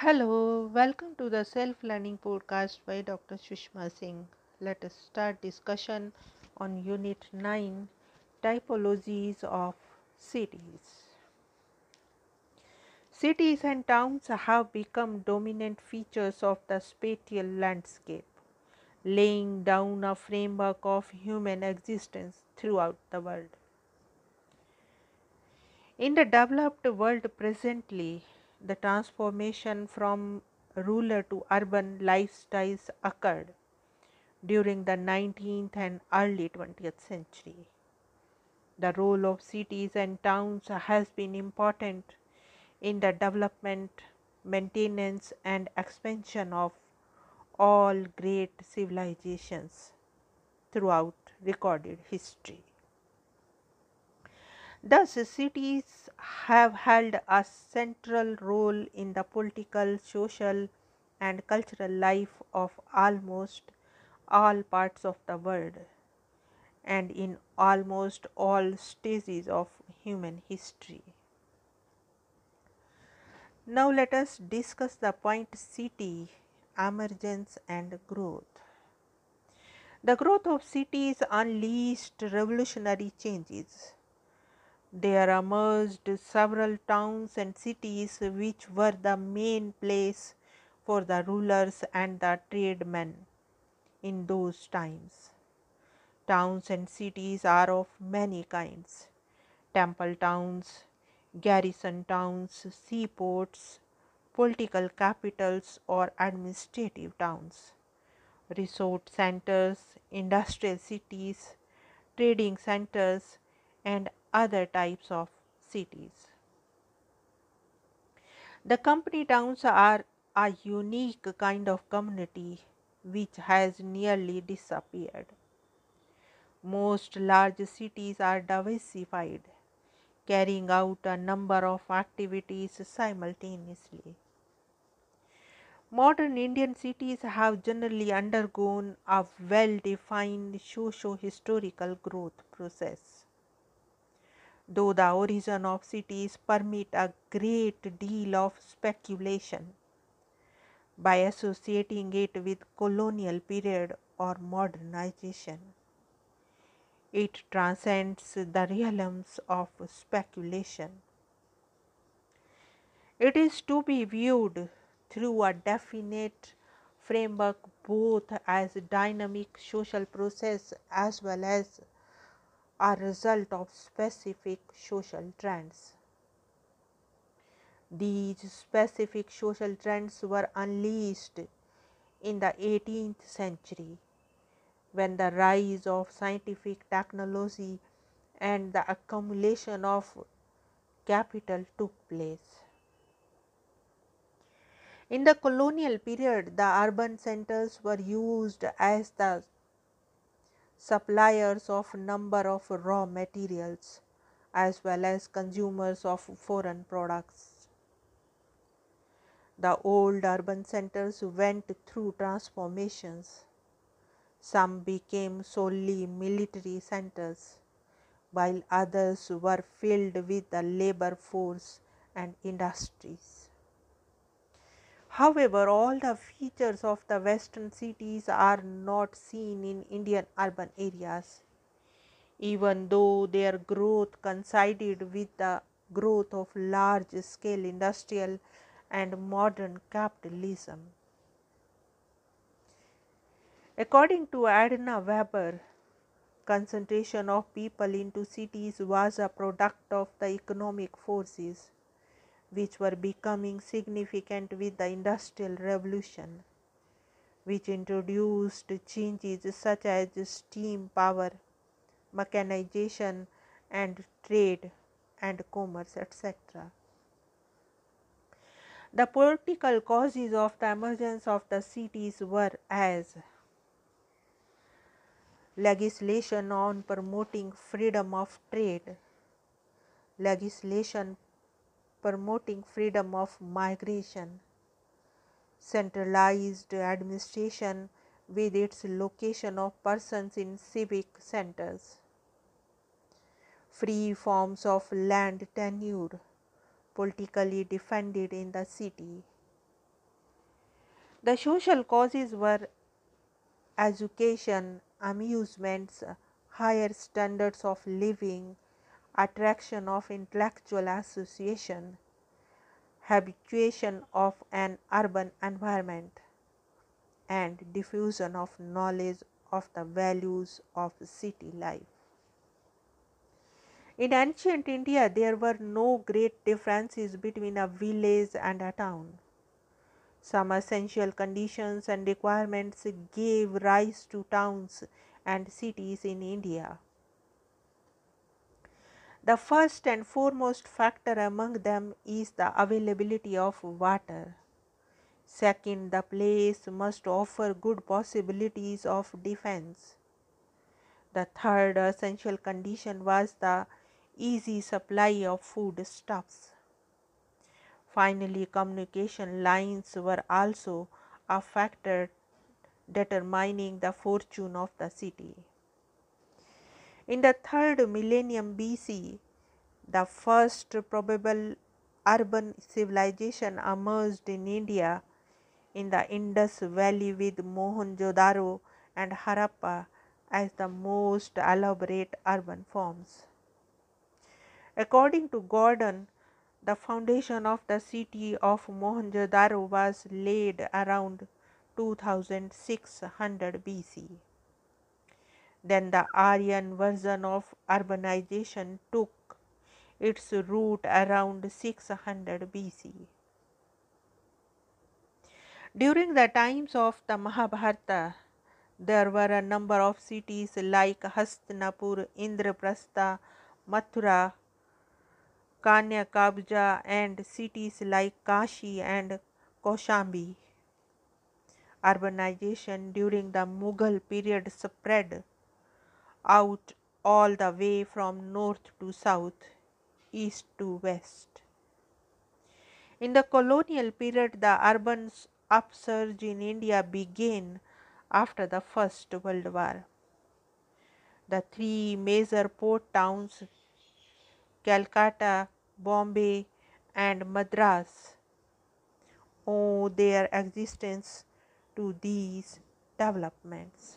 Hello, welcome to the Self Learning Podcast by Dr. Sushma Singh. Let us start discussion on Unit 9 Typologies of Cities. Cities and towns have become dominant features of the spatial landscape, laying down a framework of human existence throughout the world. In the developed world presently, the transformation from rural to urban lifestyles occurred during the 19th and early 20th century. The role of cities and towns has been important in the development, maintenance, and expansion of all great civilizations throughout recorded history. Thus, cities have held a central role in the political, social, and cultural life of almost all parts of the world and in almost all stages of human history. Now, let us discuss the point city emergence and growth. The growth of cities unleashed revolutionary changes there emerged several towns and cities which were the main place for the rulers and the tradesmen in those times. Towns and cities are of many kinds temple towns, garrison towns, seaports, political capitals, or administrative towns, resort centers, industrial cities, trading centers, and other types of cities. The company towns are a unique kind of community which has nearly disappeared. Most large cities are diversified, carrying out a number of activities simultaneously. Modern Indian cities have generally undergone a well defined socio historical growth process though the origin of cities permit a great deal of speculation by associating it with colonial period or modernization. It transcends the realms of speculation. It is to be viewed through a definite framework both as dynamic social process as well as a result of specific social trends. These specific social trends were unleashed in the 18th century when the rise of scientific technology and the accumulation of capital took place. In the colonial period, the urban centers were used as the suppliers of number of raw materials as well as consumers of foreign products. The old urban centers went through transformations. Some became solely military centers, while others were filled with the labor force and industries. However, all the features of the western cities are not seen in Indian urban areas, even though their growth coincided with the growth of large scale industrial and modern capitalism. According to Adna Weber, concentration of people into cities was a product of the economic forces which were becoming significant with the Industrial Revolution, which introduced changes such as steam power, mechanization, and trade and commerce, etc. The political causes of the emergence of the cities were as legislation on promoting freedom of trade, legislation promoting freedom of migration, centralized administration with its location of persons in civic centers, free forms of land tenure politically defended in the city, The social causes were education, amusements, higher standards of living, attraction of intellectual association, habituation of an urban environment, and diffusion of knowledge of the values of city life. In ancient India, there were no great differences between a village and a town. Some essential conditions and requirements gave rise to towns and cities in India. The first and foremost factor among them is the availability of water. Second, the place must offer good possibilities of defense. The third essential condition was the easy supply of foodstuffs. Finally, communication lines were also a factor determining the fortune of the city. In the third millennium BC, the first probable urban civilization emerged in India in the Indus Valley with Mohenjo-daro and Harappa as the most elaborate urban forms. According to Gordon, the foundation of the city of Mohenjo-daro was laid around 2600 BC. Then the Aryan version of urbanization took its root around 600 BC. During the times of the Mahabharata, there were a number of cities like Hastinapur, Indraprastha, Mathura, Kanya Kubja, and cities like Kashi and Kaushambi. Urbanization during the Mughal period spread out all the way from north to south, east to west. In the colonial period, the urban upsurge in India began after the First World War. The three major port towns, Calcutta, Bombay, and Madras, owe their existence to these developments.